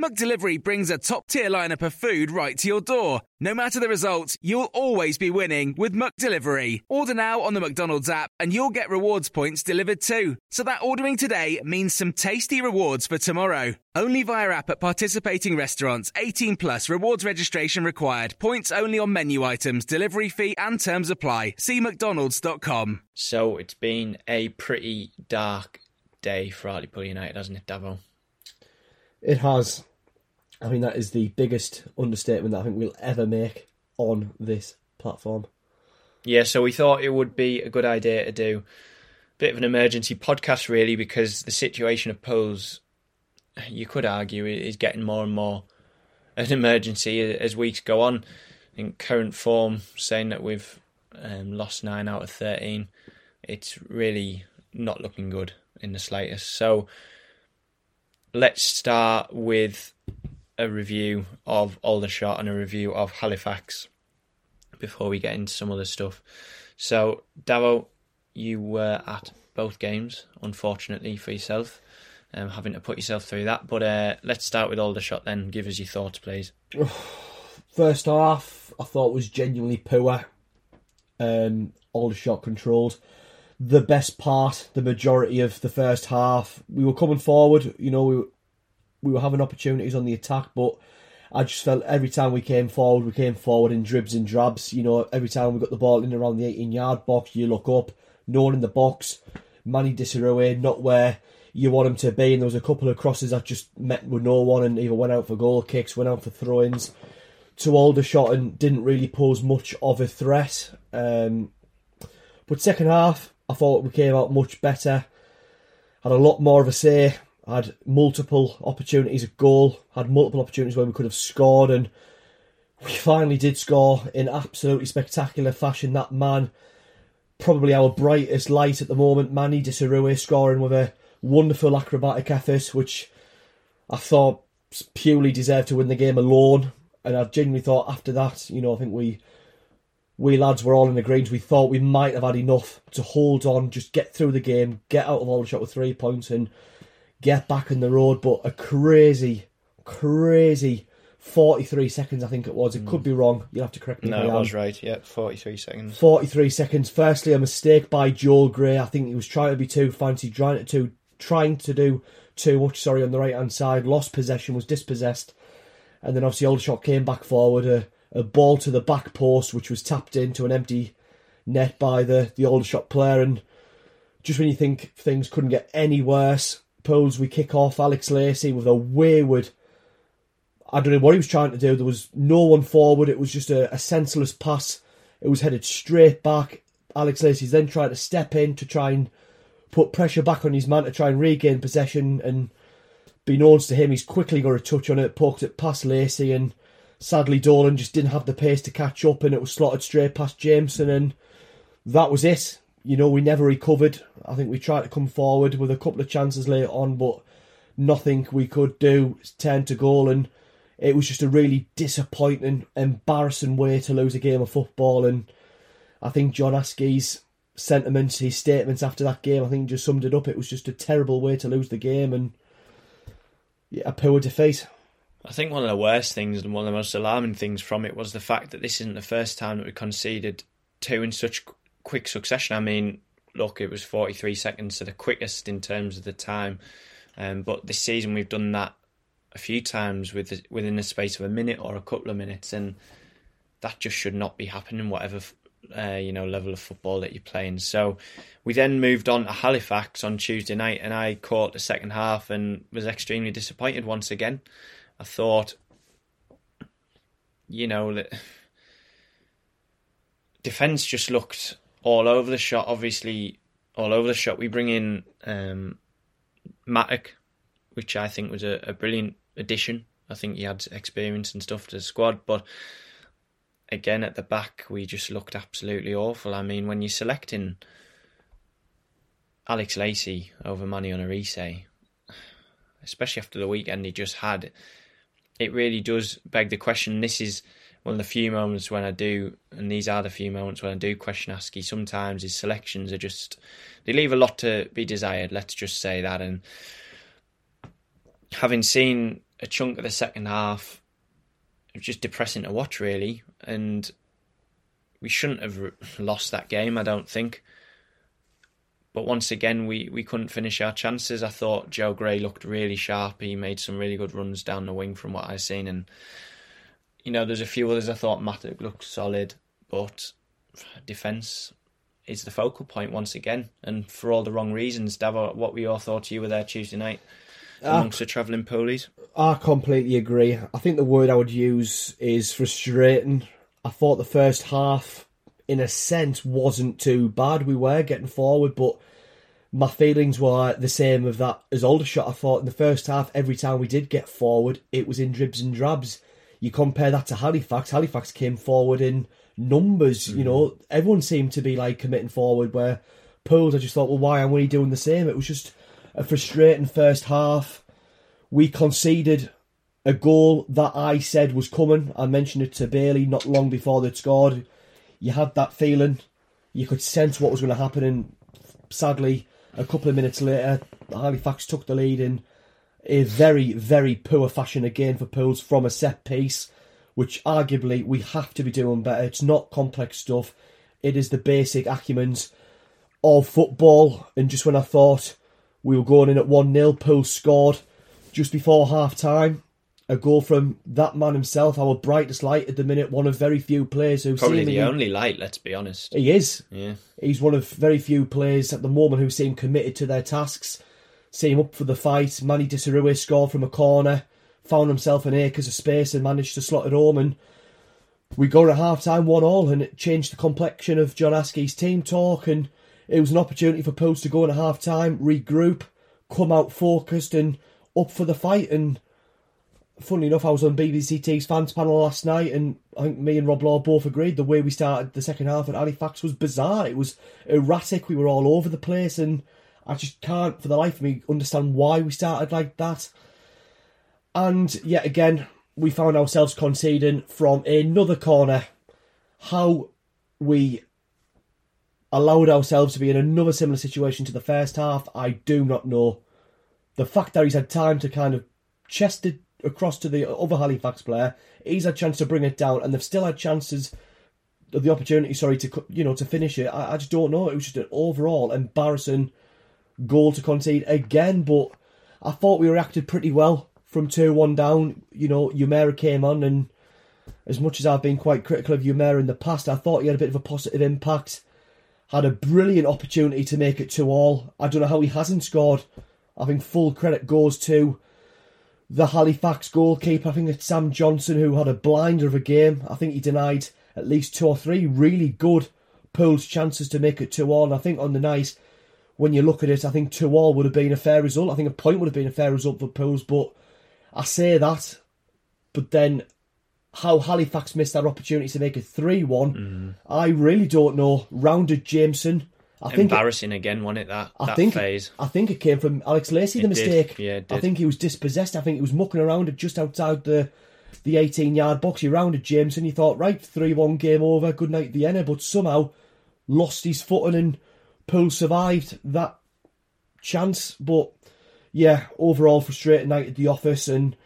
McDelivery brings a top tier lineup of food right to your door. No matter the result, you'll always be winning with McDelivery. Order now on the McDonald's app and you'll get rewards points delivered too. So that ordering today means some tasty rewards for tomorrow. Only via app at participating restaurants. 18 plus rewards registration required. Points only on menu items, delivery fee and terms apply. See mcdonalds.com. So it's been a pretty dark day for Hartlepool United, hasn't it, Davo? It has. I mean, that is the biggest understatement that I think we'll ever make on this platform. Yeah, so we thought it would be a good idea to do a bit of an emergency podcast, really, because the situation of Pools, you could argue, is getting more and more an emergency as weeks go on. In current form, saying that we've um, lost nine out of 13, it's really not looking good in the slightest. So let's start with a review of Aldershot and a review of Halifax before we get into some other stuff. So, Davo, you were at both games, unfortunately for yourself, um, having to put yourself through that. But uh, let's start with Aldershot then. Give us your thoughts, please. First half, I thought was genuinely poor. Um, Aldershot controlled the best part, the majority of the first half. We were coming forward, you know, we were, we were having opportunities on the attack, but I just felt every time we came forward, we came forward in dribs and drabs. You know, every time we got the ball in around the 18 yard box, you look up, no one in the box. Mani Dieseruvwe, not where you want him to be. And there was a couple of crosses that just met with no one and either went out for goal kicks, went out for throw ins to Aldershot and didn't really pose much of a threat. Um, but second half, I thought we came out much better. Had a lot more of a say. Had multiple opportunities at goal. Had multiple opportunities where we could have scored, and we finally did score in absolutely spectacular fashion. That man, probably our brightest light at the moment, Mani Dieseruvwe, scoring with a wonderful acrobatic effort, which I thought purely deserved to win the game alone. And I genuinely thought after that, you know, I think we we lads were all in agreement. We thought we might have had enough to hold on, just get through the game, get out of Aldershot with three points, and get back in the road. But a crazy, crazy 43 seconds, I think it was. It could be wrong. You'll have to correct me. No, it was right. Yeah, 43 seconds. 43 seconds. Firstly, a mistake by Joel Gray. I think he was trying to be too fancy, trying to trying to do too much. Sorry, on the right hand side, lost possession, was dispossessed, and then obviously Aldershot came back forward. A, a ball to the back post, which was tapped into an empty net by the the Aldershot player, and just when you think things couldn't get any worse, We kick off Alex Lacey with a wayward. I don't know what he was trying to do. There was no one forward. It was just a, a senseless pass. It was headed straight back. Alex Lacey's then tried to step in to try and put pressure back on his man to try and regain possession. And beknownst to him, he's quickly got a touch on it, poked it past Lacey, and sadly Dolan just didn't have the pace to catch up, and it was slotted straight past Jameson, and that was it. You know, we never recovered. I think we tried to come forward with a couple of chances later on, but nothing we could do turned to goal, and it was just a really disappointing, embarrassing way to lose a game of football. And I think John Askey's sentiments, his statements after that game, I think just summed it up. It was just a terrible way to lose the game, and yeah, a poor defeat. I think one of the worst things and one of the most alarming things from it was the fact that this isn't the first time that we conceded two in such quick succession. I mean, look, it was 43 seconds, so the quickest in terms of the time. Um, but this season we've done that a few times with within the space of a minute or a couple of minutes, and that just should not be happening, whatever uh, you know level of football that you're playing. So we then moved on to Halifax on Tuesday night, and I caught the second half and was extremely disappointed once again. I thought, you know, that defense just looked all over the shot. Obviously, all over the shot. We bring in um, Mattock, which I think was a, a brilliant addition. I think he had experience and stuff to the squad, but again at the back we just looked absolutely awful. I mean, when you're selecting Alex Lacey over Manny Onariase, especially after the weekend he just had, it really does beg the question. This is one of the few moments when I do, and these are the few moments when I do question Askey. Sometimes his selections are just they leave a lot to be desired. Let's just say that. And having seen a chunk of the second half, it was just depressing to watch, really. And we shouldn't have lost that game. I don't think. But once again, we, we couldn't finish our chances. I thought Joe Grey looked really sharp. He made some really good runs down the wing from what I've seen. And, you know, there's a few others I thought Mattock looked solid, but defence is the focal point once again. And for all the wrong reasons. Davo, what were your thoughts? You were there Tuesday night amongst uh, the travelling poolies. I completely agree. I think the word I would use is frustrating. I thought the first half in a sense, wasn't too bad. We were getting forward, but my feelings were the same of that as Aldershot. I thought in the first half, every time we did get forward, it was in dribs and drabs. You compare that to Halifax. Halifax came forward in numbers. Mm-hmm. You know, everyone seemed to be like committing forward. Where Pools, I just thought, well, why aren't we doing the same? It was just a frustrating first half. We conceded a goal that I said was coming. I mentioned it to Bailey not long before they'd scored you had that feeling, you could sense what was going to happen, and sadly, a couple of minutes later, Halifax took the lead in a very, very poor fashion again for Pools from a set piece, which arguably we have to be doing better. It's not complex stuff, it is the basic acumens of football. And just when I thought we were going in at 1 0, Pools scored just before half time a goal from that man himself, our brightest light at the minute, one of very few players who probably the only light. Let's be honest. He is. Yeah. He's one of very few players at the moment who seem committed to their tasks, seem up for the fight. Mani Dieseruvwe scored from a corner, found himself in acres of space and managed to slot it home. And we go to half time one all, and it changed the complexion of John Askey's team talk. And it was an opportunity for Pools to go into half time, regroup, come out focused and up for the fight. And funnily enough, I was on BBC Tees fans panel last night, and I think me and Rob Law both agreed the way we started the second half at Halifax was bizarre. It was erratic. We were all over the place, and I just can't, for the life of me, understand why we started like that. And yet again, we found ourselves conceding from another corner. How we allowed ourselves to be in another similar situation to the first half, I do not know. The fact that he's had time to kind of chest it across to the other Halifax player. He's had a chance to bring it down, and they've still had chances, the opportunity, sorry, to you know to finish it. I, I just don't know. It was just an overall embarrassing goal to concede again. But I thought we reacted pretty well from two one down. You know, Umerah came on, and as much as I've been quite critical of Umerah in the past, I thought he had a bit of a positive impact. Had a brilliant opportunity to make it two all. I don't know how he hasn't scored. I think full credit goes to the Halifax goalkeeper. I think it's Sam Johnson who had a blinder of a game. I think he denied at least two or three really good Pools chances to make it 2 all. And I think on the night, when you look at it, I think 2 all would have been a fair result. I think a point would have been a fair result for Pools. But I say that, but then how Halifax missed that opportunity to make it 3 1, mm. I really don't know. Rounded Jameson I think embarrassing it, again, wasn't it? That, I that think, phase. I think it came from Alex Lacey. The mistake. Did. Yeah, I think he was dispossessed. I think he was mucking around just outside the the 18 yard box. He rounded Jameson. he thought, right, 3 1 game over, good night, Vienna. But somehow lost his footing and Poole survived that chance. But yeah, overall frustrating night at the office. And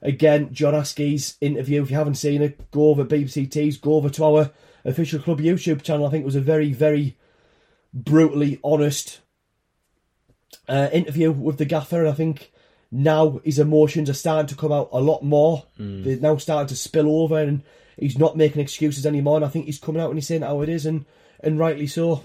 again, John Askey's interview, if you haven't seen it, go over BBC Tees, go over to our official club YouTube channel. I think it was a very, very brutally honest uh, interview with the gaffer, and I think now his emotions are starting to come out a lot more. Mm. They're now starting to spill over, and he's not making excuses anymore. And I think he's coming out and he's saying how it is, and and rightly so.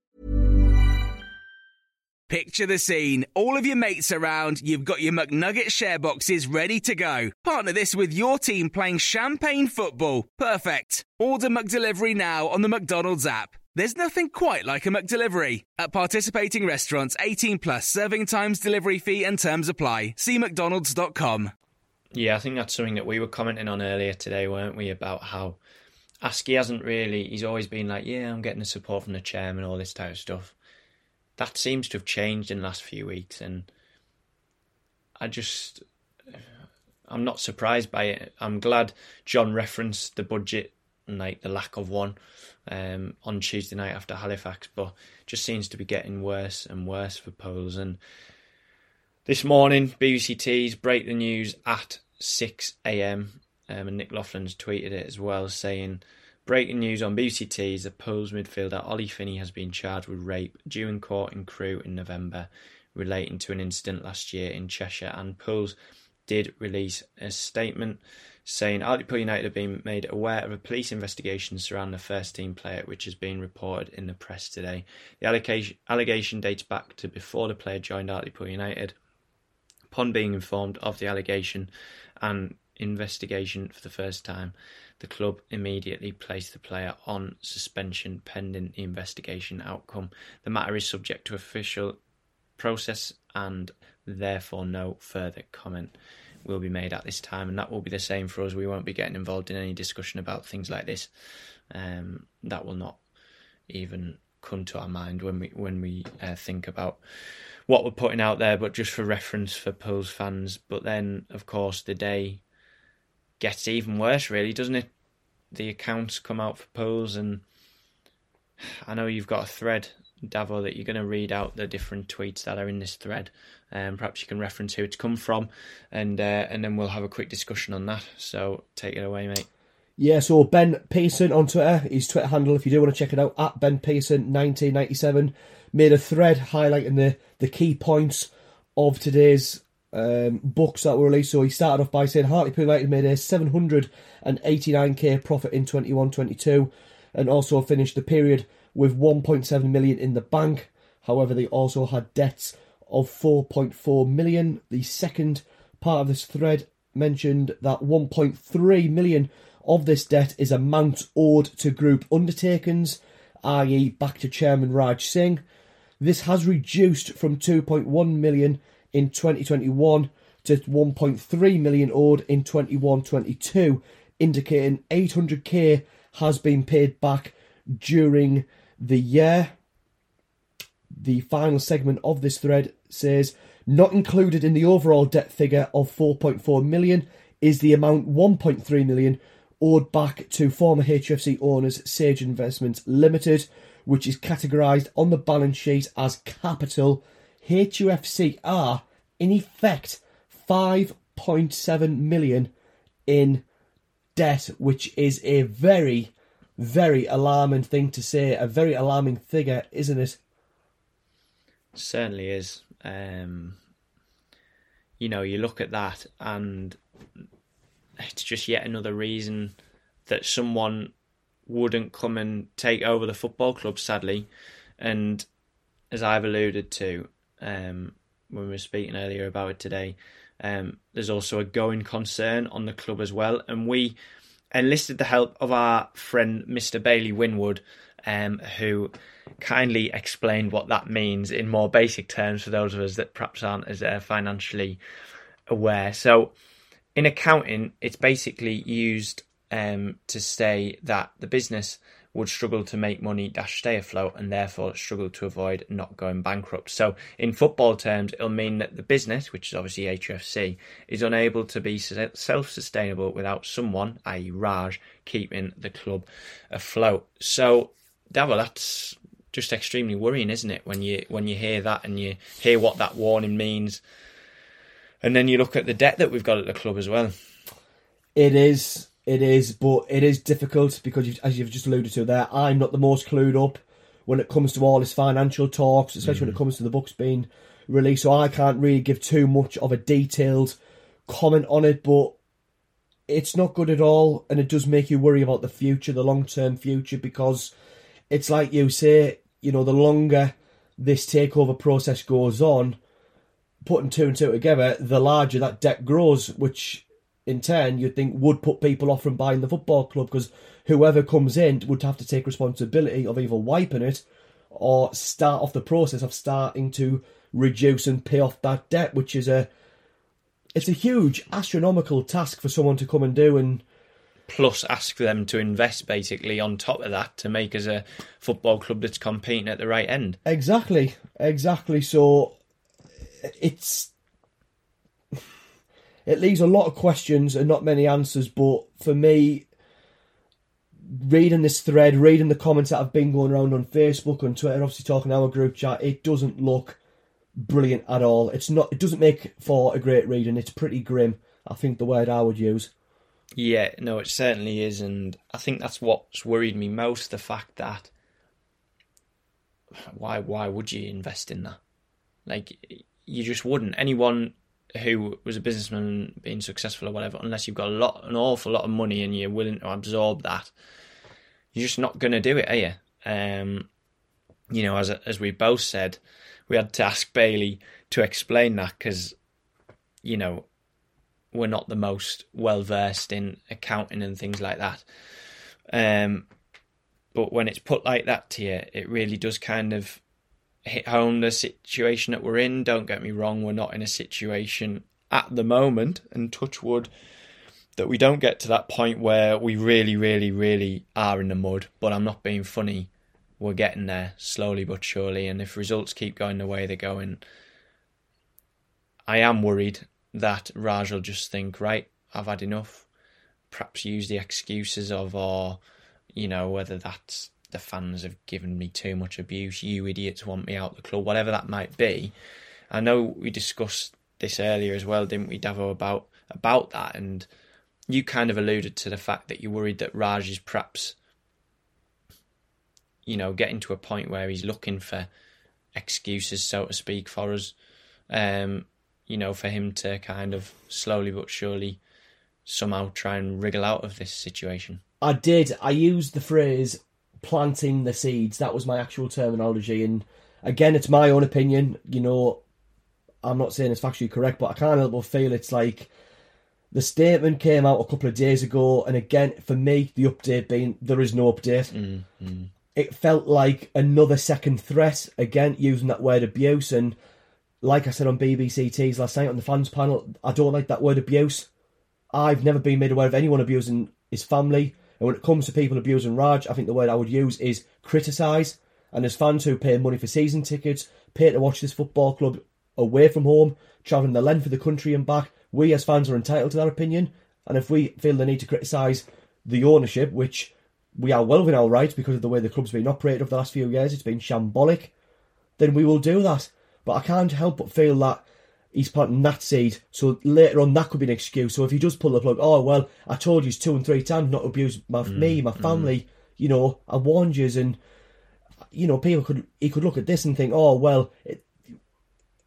Picture the scene. All of your mates around, you've got your McNugget share boxes ready to go. Partner this with your team playing champagne football. Perfect. Order McDelivery now on the McDonald's app. There's nothing quite like a McDelivery. At participating restaurants, 18 plus serving times, delivery fee, and terms apply. See McDonald's.com. Yeah, I think that's something that we were commenting on earlier today, weren't we? About how Askey hasn't really, he's always been like, yeah, I'm getting the support from the chairman, all this type of stuff. That seems to have changed in the last few weeks, and I just, I'm not surprised by it. I'm glad John referenced the budget and like the lack of one um, on Tuesday night after Halifax, but just seems to be getting worse and worse for Pools. And this morning, BBC Tees break the news at 6 a.m. Um, and Nick Loughlin's tweeted it as well, saying, Breaking news on BBC Tees the Pools midfielder Ollie Finney has been charged with rape due in court in Crewe in November, relating to an incident last year in Cheshire. And Pools did release a statement saying Hartlepool United have been made aware of a police investigation surrounding the first team player, which has been reported in the press today. The allegation, allegation dates back to before the player joined Hartlepool United. Upon being informed of the allegation and investigation for the first time, the club immediately placed the player on suspension pending the investigation outcome. The matter is subject to official process and therefore no further comment will be made at this time, and that will be the same for us. We won't be getting involved in any discussion about things like this. Um, that will not even come to our mind when we when we uh, think about what we're putting out there. But just for reference for Pools fans. But then, of course, the day gets even worse, really, doesn't it? The accounts come out for Pools, and I know you've got a thread Davo, that you're going to read out the different tweets that are in this thread. Um, perhaps you can reference who it's come from, and uh, and then we'll have a quick discussion on that. So take it away, mate. Yeah, so Ben Pearson on Twitter, his Twitter handle, if you do want to check it out, at Ben Pearson 1997, made a thread highlighting the, the key points of today's um, books that were released. So he started off by saying Hartlepool United made a 789k profit in 21 22 and also finished the period with 1.7 million in the bank. However, they also had debts of 4.4 million. The second part of this thread mentioned that 1.3 million of this debt is amount owed to group undertakings, i.e., back to Chairman Raj Singh. This has reduced from 2.1 million in 2021 to 1.3 million owed in 21-22, indicating 800k has been paid back during the year. The final segment of this thread says, not included in the overall debt figure of 4.4 million is the amount 1.3 million owed back to former HFC owners Sage Investments Limited, which is categorised on the balance sheet as capital. HUFC are, in effect, 5.7 million in debt, which is a very very alarming thing to say, a very alarming figure, isn't it? Certainly is. Um, you know, you look at that, and it's just yet another reason that someone wouldn't come and take over the football club, sadly. And as I've alluded to um, when we were speaking earlier about it today, um, there's also a going concern on the club as well. And we enlisted the help of our friend Mr. Bailey Winwood, um, who kindly explained what that means in more basic terms for those of us that perhaps aren't as uh, financially aware. So, in accounting, it's basically used um, to say that the business would struggle to make money dash stay afloat and therefore struggle to avoid not going bankrupt. So in football terms, it'll mean that the business, which is obviously HFC, is unable to be self-sustainable without someone, i.e. Raj, keeping the club afloat. So, Davo, that's just extremely worrying, isn't it? When you when you hear that and you hear what that warning means, and then you look at the debt that we've got at the club as well. It is It is, but it is difficult because, you've, as you've just alluded to there, I'm not the most clued up when it comes to all this financial talks, especially when it mm. comes to the books being released. So I can't really give too much of a detailed comment on it, but it's not good at all, and it does make you worry about the future, the long term future, because it's like you say, you know, the longer this takeover process goes on, putting two and two together, the larger that debt grows, which in turn you'd think would put people off from buying the football club because whoever comes in would have to take responsibility of either wiping it or start off the process of starting to reduce and pay off that debt, which is a it's a huge astronomical task for someone to come and do and Plus, ask them to invest basically on top of that to make us a football club that's competing at the right end. Exactly, exactly. So it's it leaves a lot of questions and not many answers. But for me, reading this thread, reading the comments that have been going around on Facebook and Twitter, obviously talking our group chat, it doesn't look brilliant at all. It's not. It doesn't make for a great reading. it's pretty grim. I think the word I would use. Yeah, no, it certainly is, and I think that's what's worried me most: the fact that why why would you invest in that? Like you just wouldn't. Anyone who was a businessman being successful or whatever, unless you've got a lot, an awful lot of money and you're willing to absorb that, you're just not going to do it, are you? Um, you know, as as we both said, we had to ask Bailey to explain that because, you know, we're not the most well versed in accounting and things like that. Um, but when it's put like that to you, it really does kind of hit home the situation that we're in. Don't get me wrong, we're not in a situation at the moment, and touch wood, that we don't get to that point where we really, really, really are in the mud. But I'm not being funny. We're getting there slowly but surely, and if results keep going the way they're going, I am worried that Raj will just think, right, I've had enough. Perhaps use the excuses of, or, you know, whether that's the fans have given me too much abuse, you idiots want me out the club, whatever that might be. I know we discussed this earlier as well, didn't we, Davo, about about that, and you kind of alluded to the fact that you're worried that Raj is perhaps, you know, getting to a point where he's looking for excuses, so to speak, for us. Um, you know, for him to kind of slowly but surely somehow try and wriggle out of this situation. I did. I used the phrase planting the seeds. That was my actual terminology. And again, it's my own opinion. You know, I'm not saying it's factually correct, but I can't help but feel it's like the statement came out a couple of days ago. And again, for me, the update being there is no update. Mm-hmm. It felt like another second threat. Again, using that word abuse. And like I said on BBC Tees last night on the fans panel, I don't like that word abuse. I've never been made aware of anyone abusing his family. And when it comes to people abusing Raj, I think the word I would use is criticise. And as fans who pay money for season tickets, pay to watch this football club away from home, travelling the length of the country and back, we as fans are entitled to that opinion. And if we feel the need to criticise the ownership, which we are well within our rights because of the way the club's been operated over the last few years, it's been shambolic, then we will do that. But I can't help but feel that he's planting that seed. So later on, that could be an excuse. So if he does pull the plug, oh well, I told you two and three times not to abuse my, mm, me, my family. Mm. You know, I warned you, and you know, people could he could look at this and think, oh well, it,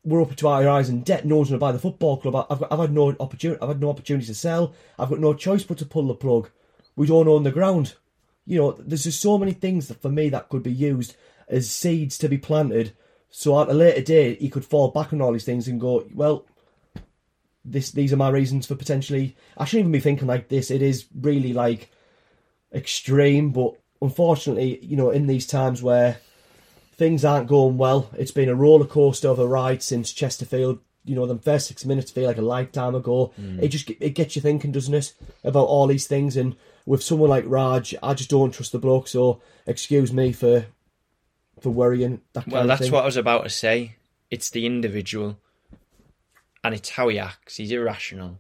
we're up to our eyes in debt. No one's going to buy the football club. I've got, I've had no opportunity. I've had no opportunity to sell. I've got no choice but to pull the plug. We don't own the ground. You know, there's just so many things that for me that could be used as seeds to be planted so at a later date, he could fall back on all these things and go, well, this these are my reasons for potentially. I shouldn't even be thinking like this. It is really like extreme, but unfortunately, you know, in these times where things aren't going well, it's been a roller coaster of a ride since Chesterfield. You know, the first six minutes feel like a lifetime ago. Mm. It just it gets you thinking, doesn't it, about all these things? And with someone like Raj, I just don't trust the bloke. So excuse me for for worrying. That well, that's what I was about to say. It's the individual, and it's how he acts. He's irrational.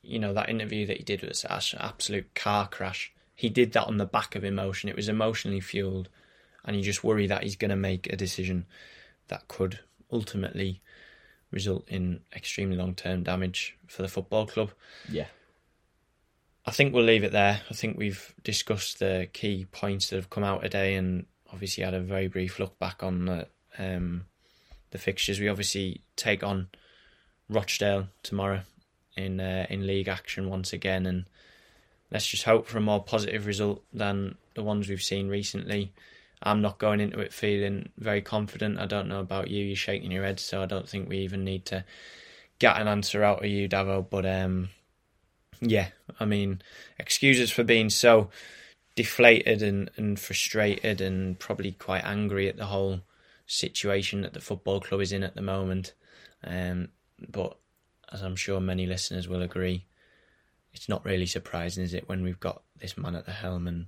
You know that interview that he did was an absolute car crash. He did that on the back of emotion. It was emotionally fueled, and you just worry that he's going to make a decision that could ultimately result in extremely long term damage for the football club. Yeah. I think we'll leave it there. I think we've discussed the key points that have come out today, and obviously had a very brief look back on the um, the fixtures. We obviously take on Rochdale tomorrow in uh, in league action once again, and let's just hope for a more positive result than the ones we've seen recently. I'm not going into it feeling very confident. I don't know about you. You're shaking your head, so I don't think we even need to get an answer out of you, Davo. But um, yeah, I mean, excuses for being so deflated and, and frustrated and probably quite angry at the whole situation that the football club is in at the moment. Um, but as I'm sure many listeners will agree, it's not really surprising, is it, when we've got this man at the helm? And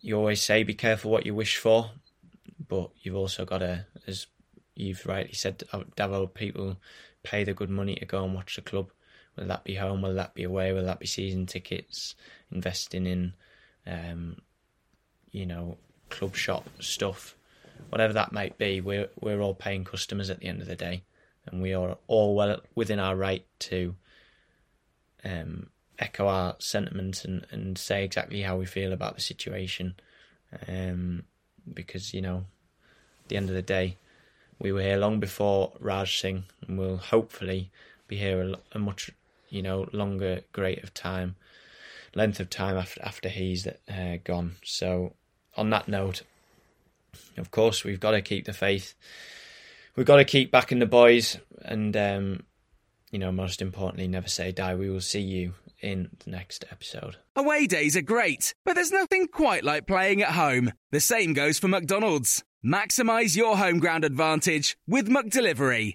you always say, be careful what you wish for, but you've also got to, as you've rightly said, Davo, people pay the good money to go and watch the club. Will that be home? Will that be away? Will that be season tickets? Investing in, um, you know, club shop stuff, whatever that might be. We're we're all paying customers at the end of the day, and we are all well within our right to um, echo our sentiments and, and say exactly how we feel about the situation. Um, because you know, at the end of the day, we were here long before Raj Singh, and we'll hopefully be here a, a much you know, longer great of time, length of time after after he's uh, gone. So, on that note, of course, we've got to keep the faith. We've got to keep backing the boys, and um, you know, most importantly, never say die. We will see you in the next episode. Away days are great, but there's nothing quite like playing at home. The same goes for McDonald's. Maximize your home ground advantage with McDelivery.